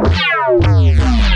Wow.